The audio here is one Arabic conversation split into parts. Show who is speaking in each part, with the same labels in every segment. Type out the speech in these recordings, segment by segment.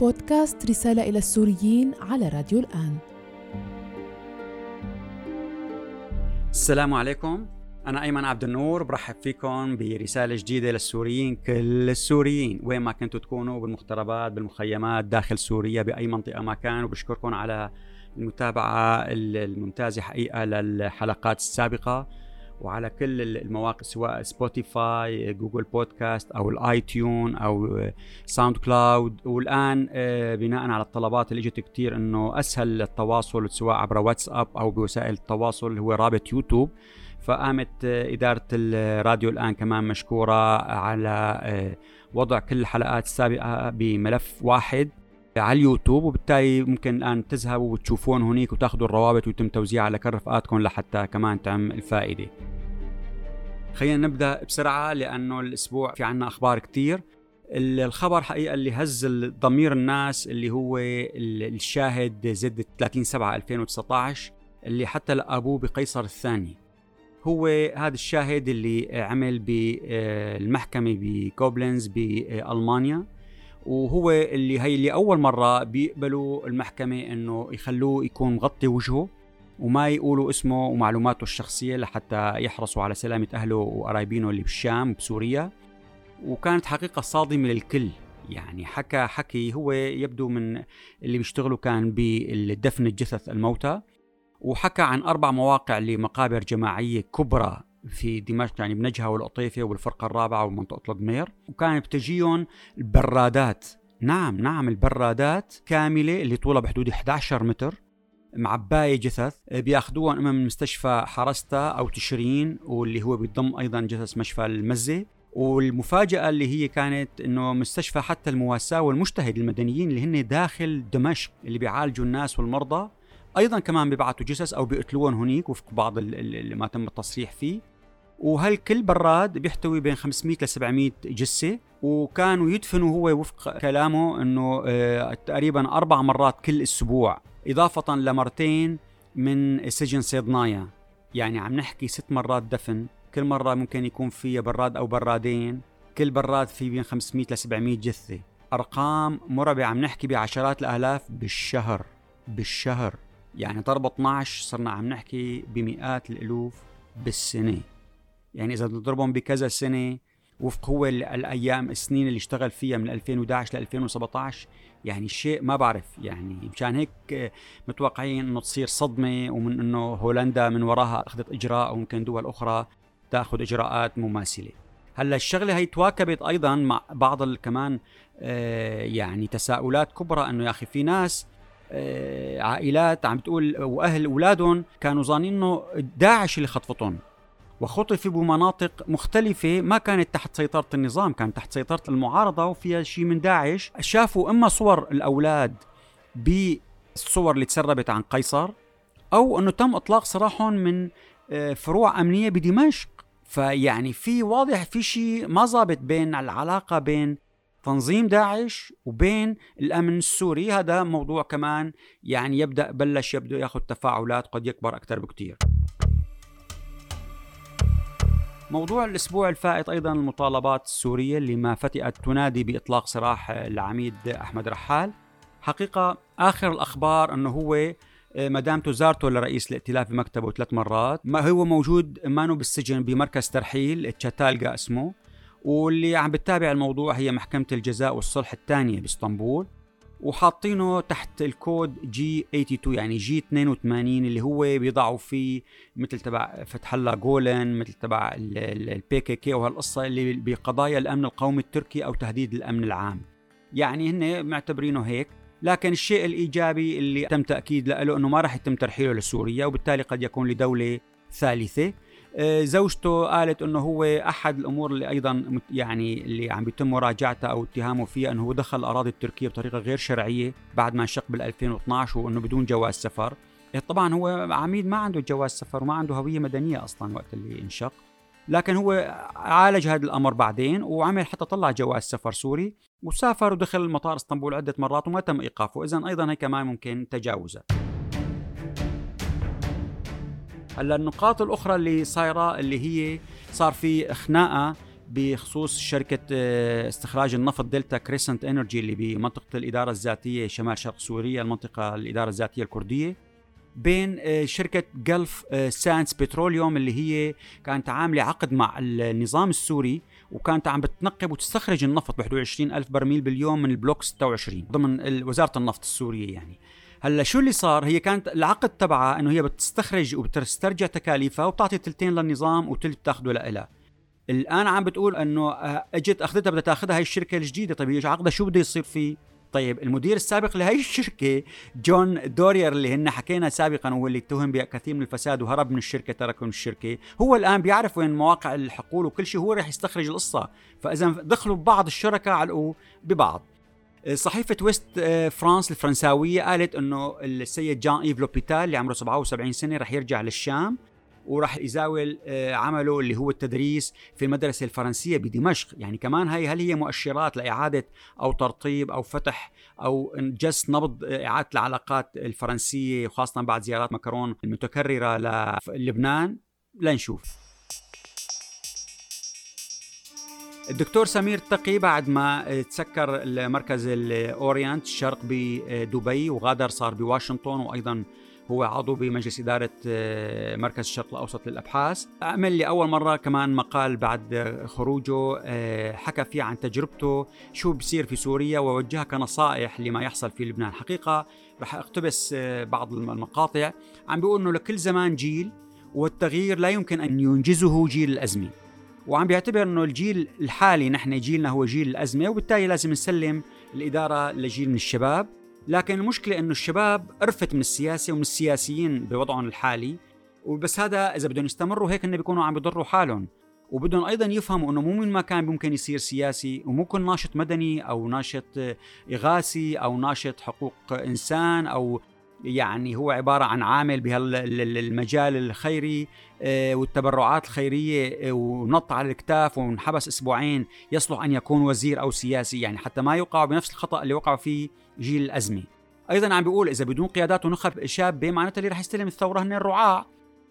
Speaker 1: بودكاست رسالة إلى السوريين على راديو الآن.
Speaker 2: السلام عليكم. أنا أيمن عبد النور برحب فيكم برسالة جديدة للسوريين كل السوريين. وين ما كنتوا تكونوا بالمغتربات بالمخيمات داخل سوريا بأي منطقة ما كان. وبشكركم على المتابعة الممتازة حقيقة للحلقات السابقة. وعلى كل المواقع سواء سبوتيفاي جوجل بودكاست أو ال iTunes أو ساوند كلاود والآن آه، بناء على الطلبات اللي إجت كثير إنه أسهل التواصل سواء عبر واتساب أو بوسائل التواصل هو رابط يوتيوب. فقامت آه، إدارة الراديو الآن كمان مشكورة على آه، وضع كل الحلقات السابقة بملف واحد. على اليوتيوب وبالتالي ممكن الآن تذهبوا وتشوفون هنيك وتاخذوا الروابط ويتم توزيعها على كل رفقاتكم لحتى كمان تعم الفائدة. خلينا نبدأ بسرعة لأنه الأسبوع في عنا أخبار كثير الخبر حقيقة اللي هز ضمير الناس اللي هو الشاهد زد 30 7 2019 اللي حتى لقبوه بقيصر الثاني. هو هذا الشاهد اللي عمل بالمحكمه بكوبلنز بألمانيا. وهو اللي هي اللي أول مرة بيقبلوا المحكمة إنه يخلوه يكون مغطي وجهه وما يقولوا اسمه ومعلوماته الشخصية لحتى يحرصوا على سلامة أهله وقرايبينه اللي بالشام بسوريا. وكانت حقيقة صادمة للكل. يعني حكى حكي هو يبدو من اللي بيشتغلوا كان بالدفن الجثث الموتى. وحكى عن أربع مواقع لمقابر جماعية كبرى في دمشق يعني بنجهة والقطيفة والفرقة الرابعة ومنطقة الضمير وكانت بتجيهم البرادات. نعم نعم البرادات كاملة اللي طولها بحدود 11 متر معباية جثث. بياخذوها اما من مستشفى حرستا أو تشرين واللي هو بيضم أيضا جثث مشفى المزة. والمفاجأة اللي هي كانت إنه مستشفى حتى المواساة والمجتهد المدنيين اللي هن داخل دمشق اللي بيعالجوا الناس والمرضى أيضا كمان بيبعتوا جثث أو بيقتلوهم هنيك وفق بعض اللي ما تم التصريح فيه. وهالكل براد بيحتوي بين 500 ل 700 جثة؟ وكانوا يدفنوا هو وفق كلامه إنه آه، تقريبا أربع مرات كل أسبوع إضافة لمرتين من سجن صيدنايا يعني عم نحكي ست مرات دفن كل مرة ممكن يكون فيها براد أو برادين كل براد في بين 500 ل 700 جثة. أرقام مرعبة عم نحكي بعشرات الآلاف بالشهر بالشهر. يعني ضرب 12 صرنا عم نحكي بمئات الألوف بالسنة. يعني إذا بنضربهم بكذا سنة وفق هو الأيام السنين اللي اشتغل فيها من 2011 ل 2017 يعني شيء ما بعرف. يعني مشان هيك متوقعين إنه تصير صدمة ومن إنه هولندا من وراها أخذت إجراء وممكن دول أخرى تأخذ إجراءات مماثلة. هلأ الشغلة هي تواكبت أيضا مع بعض كمان آه يعني تساؤلات كبرى إنه يا أخي في ناس آه عائلات عم تقول وأهل أولادهم كانوا ظانين إنه داعش اللي خطفتهم. وخطفوا بمناطق مختلفة ما كانت تحت سيطرة النظام كانت تحت سيطرة المعارضة وفيها شيء من داعش. شافوا إما صور الأولاد بالصور اللي تسربت عن قيصر أو أنه تم إطلاق سراحهم من آه، فروع أمنية بدمشق. فيعني في واضح في شيء ما ظابط بين العلاقة بين تنظيم داعش وبين الأمن السوري. هذا موضوع كمان يعني يبدأ بلش يبدو ياخذ تفاعلات قد يكبر أكثر بكثير موضوع الأسبوع الفائت أيضا المطالبات السورية اللي ما فتئت تنادي بإطلاق سراح العميد أحمد رحال. حقيقة آخر الأخبار أنه هو آه، مدامته زارته لرئيس الائتلاف بمكتبه ثلاث مرات. ما هو موجود مانو بالسجن بمركز ترحيل تشاتالقا اسمه. واللي عم بتتابع الموضوع هي محكمة الجزاء والصلح الثانية بإسطنبول. وحاطينه تحت الكود G 82 يعني G 82 اللي هو بيضعوا فيه مثل تبع فتح الله جولن مثل تبع ال PKK وهالقصة اللي بقضايا الأمن القومي التركي أو تهديد الأمن العام. يعني هن معتبرينه هيك. لكن الشيء الإيجابي اللي تم تأكيد له إنه ما راح يتم ترحيله لسوريا وبالتالي قد يكون لدولة ثالثة. زوجته قالت إنه هو أحد الأمور اللي أيضا يعني اللي عم بيتم مراجعتها أو اتهامه فيها إنه هو دخل الأراضي التركية بطريقة غير شرعية بعد ما انشق بال 2012 وإنه بدون جواز سفر. إيه، طبعا هو عميد ما عنده جواز سفر وما عنده هوية مدنية أصلا وقت اللي انشق. لكن هو عالج هذا الأمر بعدين وعمل حتى طلع جواز سفر سوري وسافر ودخل مطار إسطنبول عدة مرات وما تم إيقافه. اذا أيضا هي كمان ممكن تجاوزه. هلا النقاط الأخرى اللي صايرة اللي هي صار في خناقه بخصوص شركة آه، استخراج النفط Delta Crescent Energy اللي بمنطقة الإدارة الذاتية شمال شرق سوريا المنطقة الإدارة الذاتية الكردية بين آه، شركة Gulf Sands Petroleum اللي هي كانت عاملة عقد مع النظام السوري وكانت عم بتنقب وتستخرج النفط ب 21 ألف برميل باليوم من البلوك 26 ضمن وزارة النفط السورية يعني. هلا شو اللي صار؟ هي كانت العقد تبعها إنه هي بتستخرج وبتسترجع تكاليفها وبتعطي تلتين للنظام وتلت بتاخده لها الآن عم بتقول إنه آه، إجت أخذتها بدها تاخذها هي الشركة الجديدة. طيب عقدها؟ شو بده يصير فيه؟ طيب المدير السابق لهي الشركة جون دورير اللي هن حكينا سابقا هو اللي اتهم بكثير من الفساد وهرب من الشركة ترك من الشركة. هو الآن بيعرف وين مواقع الحقول وكل شيء هو رح يستخرج القصة. فإذا دخلوا بعض الشركاء علقوا ببعض. صحيفة ويست آه، فرانس الفرنساوية قالت إنه السيد جان إيف لوبيتال اللي عمره 77 سنة رح يرجع للشام وراح يزاول آه، عمله اللي هو التدريس في المدرسة الفرنسية بدمشق. يعني كمان هاي هل هي مؤشرات لإعادة أو ترطيب أو فتح أو جس نبض آه، إعادة العلاقات الفرنسية وخاصة بعد زيارات ماكرون المتكررة للبنان لنشوف. الدكتور سمير تقي بعد ما تسكر المركز الاورينت الشرق بدبي وغادر صار بواشنطن وأيضا هو عضو بمجلس إدارة آه، مركز الشرق الأوسط للأبحاث. عمل لأول مرة كمان مقال بعد خروجه آه، حكى فيه عن تجربته شو بصير في سوريا ووجهها كنصائح لما يحصل في لبنان. حقيقة رح اقتبس آه، بعض المقاطع. عم بيقول أنه لكل زمان جيل والتغيير لا يمكن أن ينجزه جيل الأزمة وعم بيعتبر إنه الجيل الحالي نحن جيلنا هو جيل الأزمة وبالتالي لازم نسلم الإدارة لجيل من الشباب. لكن المشكلة إنه الشباب قرفت من السياسة ومن السياسيين بوضعهم الحالي. وبس هذا إذا بدهم يستمروا هيك هن بيكونوا عم بيضروا حالهم. وبدهم أيضا يفهموا إنه مو من ما كان ممكن يصير سياسي وممكن ناشط مدني أو ناشط إغاثي أو ناشط حقوق إنسان أو يعني هو عبارة عن عامل بهالمجال الخيري آه، والتبرعات الخيرية آه، ونط على الكتاف وانحبس أسبوعين يصلح أن يكون وزير أو سياسي يعني حتى ما يوقع بنفس الخطأ اللي وقع فيه جيل الأزمة. أيضا عم بيقول إذا بدون قيادات ونخب شابة معناتها اللي رح يستلم الثورة هن الرعاع.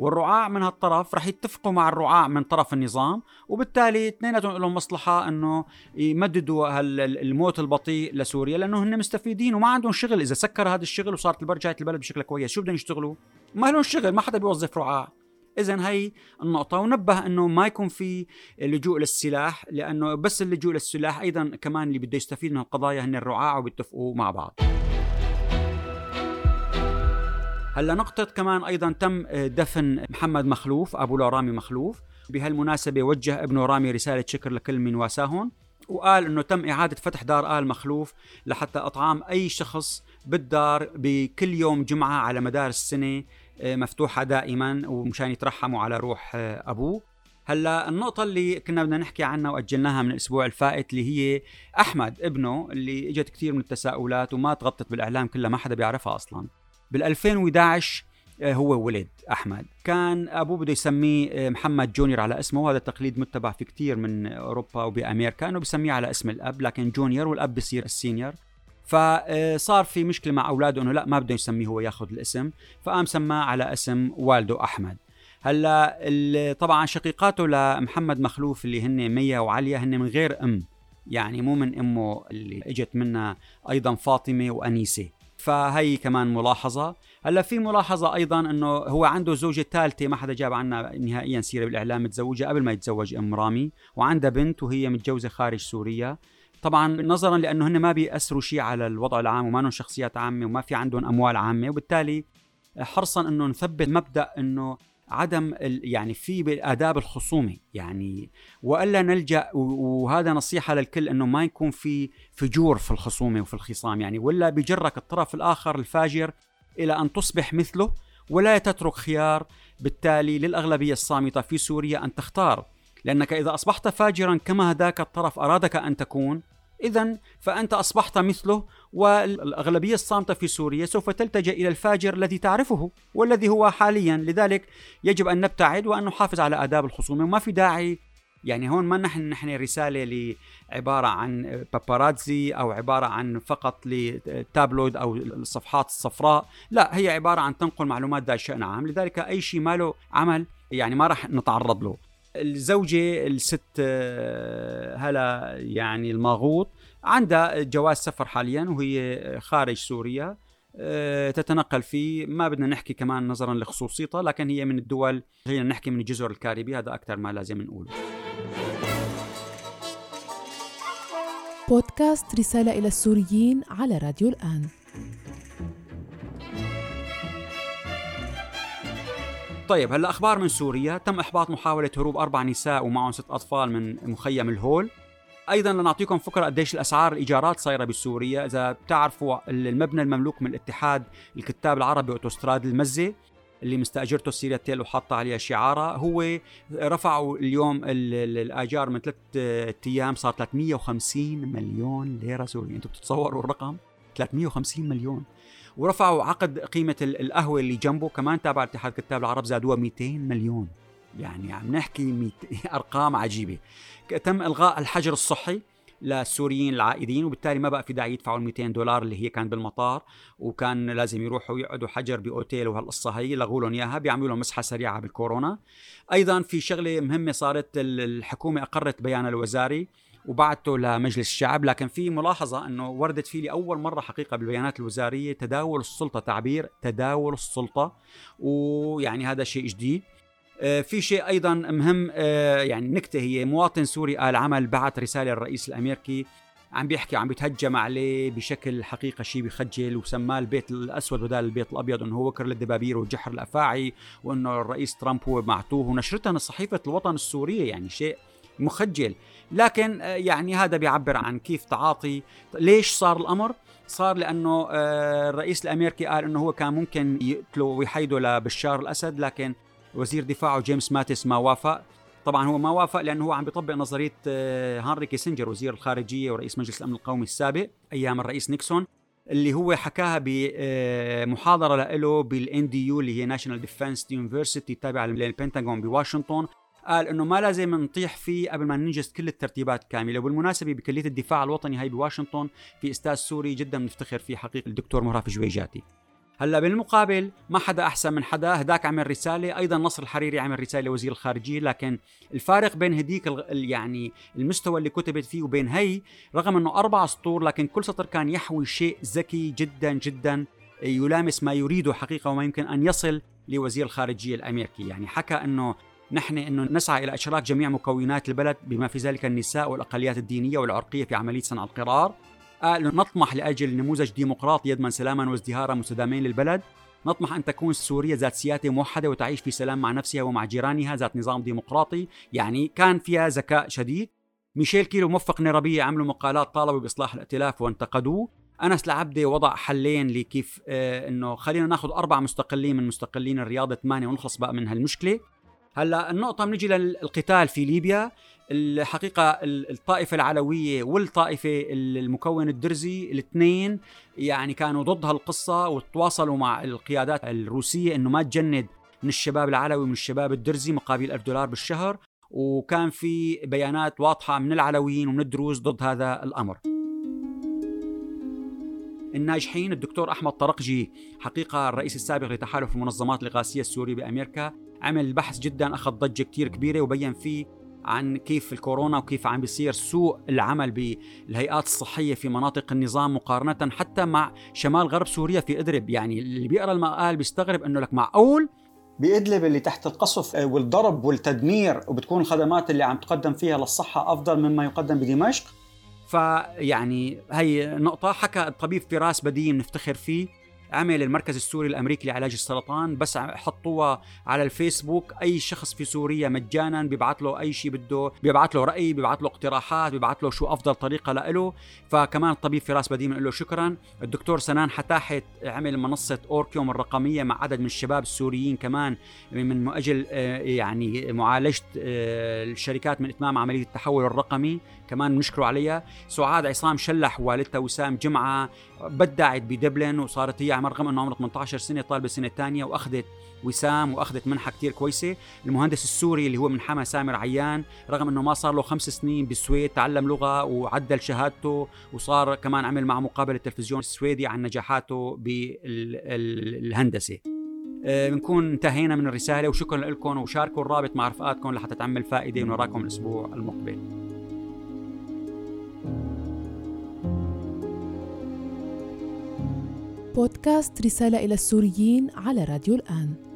Speaker 2: والرعاع من هالطرف رح يتفقوا مع الرعاع من طرف النظام وبالتالي اثنيناتهم لهم مصلحة إنه يمددوا الموت البطيء لسوريا لأنه هن مستفيدين وما عندهم شغل. إذا سكر هذا الشغل وصارت رجعت البلد بشكل كويس شو بدهم يشتغلوا؟ ما لهم شغل ما حدا بيوظف رعاع. اذا هي النقطة. ونبه إنه ما يكون في لجوء للسلاح لأنه بس اللجوء للسلاح أيضا كمان اللي بده يستفيد من القضايا هن الرعاع وبيتفقوا مع بعض. هلا نقطة كمان أيضا تم آه، دفن محمد مخلوف أبو رامي مخلوف. بهالمناسبة وجه ابنه رامي رسالة شكر لكل من واساهم وقال إنه تم إعادة فتح دار آل مخلوف لحتى أطعام أي شخص بالدار بكل يوم جمعة على مدار السنة آه، مفتوحة دائما ومشان يترحموا على روح آه، أبوه. هلا النقطة اللي كنا بدنا نحكي عنها وأجلناها من الأسبوع الفائت اللي هي أحمد ابنه اللي إجت كثير من التساؤلات وما تغطت بالإعلام كلها ما حدا بيعرفها أصلا. بال 2011 آه، هو ولد أحمد. كان أبوه بده يسميه آه، محمد junior على اسمه وهذا تقليد متبع في كثير من أوروبا وبأمريكا إنه بسميه على اسم الأب لكن junior والأب بصير ال senior. فصار في مشكلة مع أولاده إنه لا ما بده يسميه هو ياخذ الاسم. فقام سماه على اسم والده أحمد. هلأ طبعا شقيقاته لمحمد مخلوف اللي هن ميا وعليا هن من غير أم. يعني مو من أمه اللي إجت منها أيضا فاطمة وأنيسة. فهي كمان ملاحظة. هلأ في ملاحظة أيضا أنه هو عنده زوجة ثالثة ما حدا جاب عنها نهائيا سيرة بالإعلام متزوجة قبل ما يتزوج أم رامي وعندها بنت وهي متجوزة خارج سوريا. طبعا نظرا لأنه هن ما بيأثروا شيء على الوضع العام وما شخصيات عامة وما في عندهم أموال عامة وبالتالي حرصا إنه نثبت مبدأ إنه عدم يعني في آداب الخصومة يعني وألا نلجأ وهذا نصيحة للكل أنه ما يكون في فجور في الخصومة وفي الخصام يعني ولا بجرك الطرف الآخر الفاجر إلى أن تصبح مثله ولا تترك خيار بالتالي للأغلبية الصامتة في سوريا أن تختار لأنك إذا أصبحت فاجرا كما هذاك الطرف أرادك أن تكون إذا فأنت أصبحت مثله والأغلبية الصامتة في سوريا سوف تلتجئ إلى الفاجر الذي تعرفه والذي هو حاليا. لذلك يجب أن نبتعد وأن نحافظ على آداب الخصومة وما في داعي يعني هون ما نحن نحن رسالة عبارة عن باباراتزي أو عبارة عن فقط لتابلويد أو الصفحات الصفراء. لا هي عبارة عن تنقل معلومات ذات شأن عام. لذلك أي شيء ما له عمل يعني ما راح نتعرض له. الزوجة الست آه، هلا يعني الماغوط عندها جواز سفر حاليا وهي خارج سوريا آه، تتنقل فيه. ما بدنا نحكي كمان نظرا لخصوصيتها لكن هي من الدول خلينا نحكي من الجزر الكاريبية هذا أكثر ما لازم نقوله.
Speaker 1: بودكاست رسالة إلى السوريين على راديو الآن.
Speaker 2: طيب هلا أخبار من سوريا. تم إحباط محاولة هروب أربع نساء ومعهم ست أطفال من مخيم الهول. أيضا لنعطيكم فكرة قديش الأسعار الإيجارات صايرة بسوريا. إذا بتعرفوا المبنى المملوك من الاتحاد الكتاب العربي أوتوستراد المزه اللي مستأجرته سيريا تيل وحاطة عليها شعارها هو رفعوا اليوم الآجار من ثلاث أيام صار 350 مليون ليرة سوريه أنتم بتتصوروا الرقم؟ 350 مليون. ورفعوا عقد قيمة القهوة اللي جنبه كمان تابع اتحاد كتاب العرب زادوها 200 مليون. يعني عم نحكي أرقام عجيبة. تم إلغاء الحجر الصحي للسوريين العائدين وبالتالي ما بقى في داعي يدفعوا ال 200 دولار اللي هي كان بالمطار وكان لازم يروحوا يقعدوا حجر بأوتيل وهالقصة هي لغوا لهم إياها بيعملوا لهم مسحة سريعة بالكورونا. أيضا في شغلة مهمة صارت الحكومة أقرت بيان الوزاري وبعته لمجلس الشعب لكن في ملاحظة أنه وردت فيه لأول مرة حقيقة بالبيانات الوزارية تداول السلطة تعبير تداول السلطة ويعني هذا شيء جديد. آه، في شيء أيضا مهم آه، يعني نكتة هي مواطن سوري قال عمل بعث رسالة للرئيس الأمريكي عم بيحكي عم بيتهجم عليه بشكل حقيقة شيء بخجل وسماه البيت الأسود بدال البيت الأبيض إنه هو وكر للدبابير وجحر الأفاعي وإنه الرئيس ترامب هو معتوه ونشرتها صحيفة الوطن السورية يعني شيء مخجل. لكن آه، يعني هذا بيعبر عن كيف تعاطي. ليش صار الأمر؟ صار لأنه الرئيس الأمريكي قال إنه هو كان ممكن يقتله ويحيده لبشار الأسد لكن وزير دفاعه جيمس ماتيس ما وافق. طبعا هو ما وافق لأنه هو عم بيطبق نظرية آه، هنري كيسنجر وزير الخارجية ورئيس مجلس الأمن القومي السابق أيام الرئيس نيكسون اللي هو حكاها بمحاضره آه، له بال NDU اللي هي National Defense University التابعه للبنتاغون بواشنطن. قال إنه ما لازم نطيح فيه قبل ما ننجز كل الترتيبات كاملة. وبالمناسبة بكلية الدفاع الوطني هاي بواشنطن في أستاذ سوري جدا بنفتخر فيه حقيقة الدكتور مرافق جويجاتي. هلأ بالمقابل ما حدا أحسن من حدا هداك عمل رسالة أيضا نصر الحريري عمل رسالة لوزير الخارجية لكن الفارق بين هديك يعني المستوى اللي كتبت فيه وبين هي رغم إنه أربع سطور لكن كل سطر كان يحوي شيء ذكي جدا جدا يلامس ما يريده حقيقة وما يمكن أن يصل لوزير الخارجية الأمريكي. يعني حكى إنه نحن انه نسعى إلى إشراك جميع مكونات البلد بما في ذلك النساء والأقليات الدينية والعرقية في عملية صنع القرار. قال نطمح لأجل نموذج ديمقراطي يضمن سلاما وازدهارا مستدامين للبلد. نطمح أن تكون سوريا ذات سياده موحدة وتعيش في سلام مع نفسها ومع جيرانها ذات نظام ديمقراطي. يعني كان فيها ذكاء شديد. ميشيل كيلو موفق نيرابية عملوا مقالات طالبوا بإصلاح الائتلاف وانتقدوه. أنس العبدة وضع حلين لكيف آه إنه خلينا ناخذ أربع مستقلين من مستقلين الرياضة ثمانية ونخلص بقى من هالمشكلة هلا النقطة بنجي للقتال في ليبيا الحقيقة الطائفة العلوية والطائفة المكون الدرزي الاثنين يعني كانوا ضد هالقصة وتواصلوا مع القيادات الروسية إنه ما تجند من الشباب العلوي ومن الشباب الدرزي مقابل ألف دولار بالشهر وكان في بيانات واضحة من العلويين ومن الدروز ضد هذا الأمر. الناجحين الدكتور أحمد طرقجي حقيقة الرئيس السابق لتحالف المنظمات الإغاثية السوري بأمريكا عمل بحث جدا أخذ ضجة كتير كبيرة وبين فيه عن كيف الكورونا وكيف عم بيصير سوء العمل بالهيئات الصحية في مناطق النظام مقارنة حتى مع شمال غرب سوريا في إدلب يعني اللي بيقرأ المقال بيستغرب أنه لك معقول
Speaker 3: بإدلب اللي تحت القصف والضرب والتدمير وبتكون الخدمات اللي عم تقدم فيها للصحة أفضل مما يقدم بدمشق
Speaker 2: فيعني هي نقطة حكى الطبيب فراس بديم نفتخر فيه. عمل المركز السوري الأمريكي لعلاج السرطان بس حطوها على الفيسبوك. أي شخص في سوريا مجانا بيبعث له أي شيء بده بيبعث له رأي بيبعث له اقتراحات بيبعث له شو أفضل طريقة له فكمان الطبيب فراس بديم له شكرا. الدكتور سنان حتاحت عمل منصة اوركيوم الرقميه مع عدد من الشباب السوريين كمان من أجل آه، يعني معالجة آه، الشركات من إتمام عملية التحول الرقمي. كمان نشكره عليها. سعاد عصام شلح والدتها وسام جمعة بدعت بدبلن وصارت هي رغم إنه عمرها 18 سنة طالبة سنة ثانية وأخذت وسام وأخذت منحة كثير كويسة. المهندس السوري اللي هو من حما سامر عيان رغم إنه ما صار له خمس سنين بالسويد تعلم لغة وعدل شهادته وصار كمان عمل مع مقابلة التلفزيون السويدي عن نجاحاته بالهندسة. آه، بنكون انتهينا من الرسالة وشكرا لكم وشاركوا الرابط مع رفقاتكم لحتى تعمل فائدة ونراكم الأسبوع المقبل.
Speaker 1: بودكاست رسالة إلى السوريين على راديو الآن.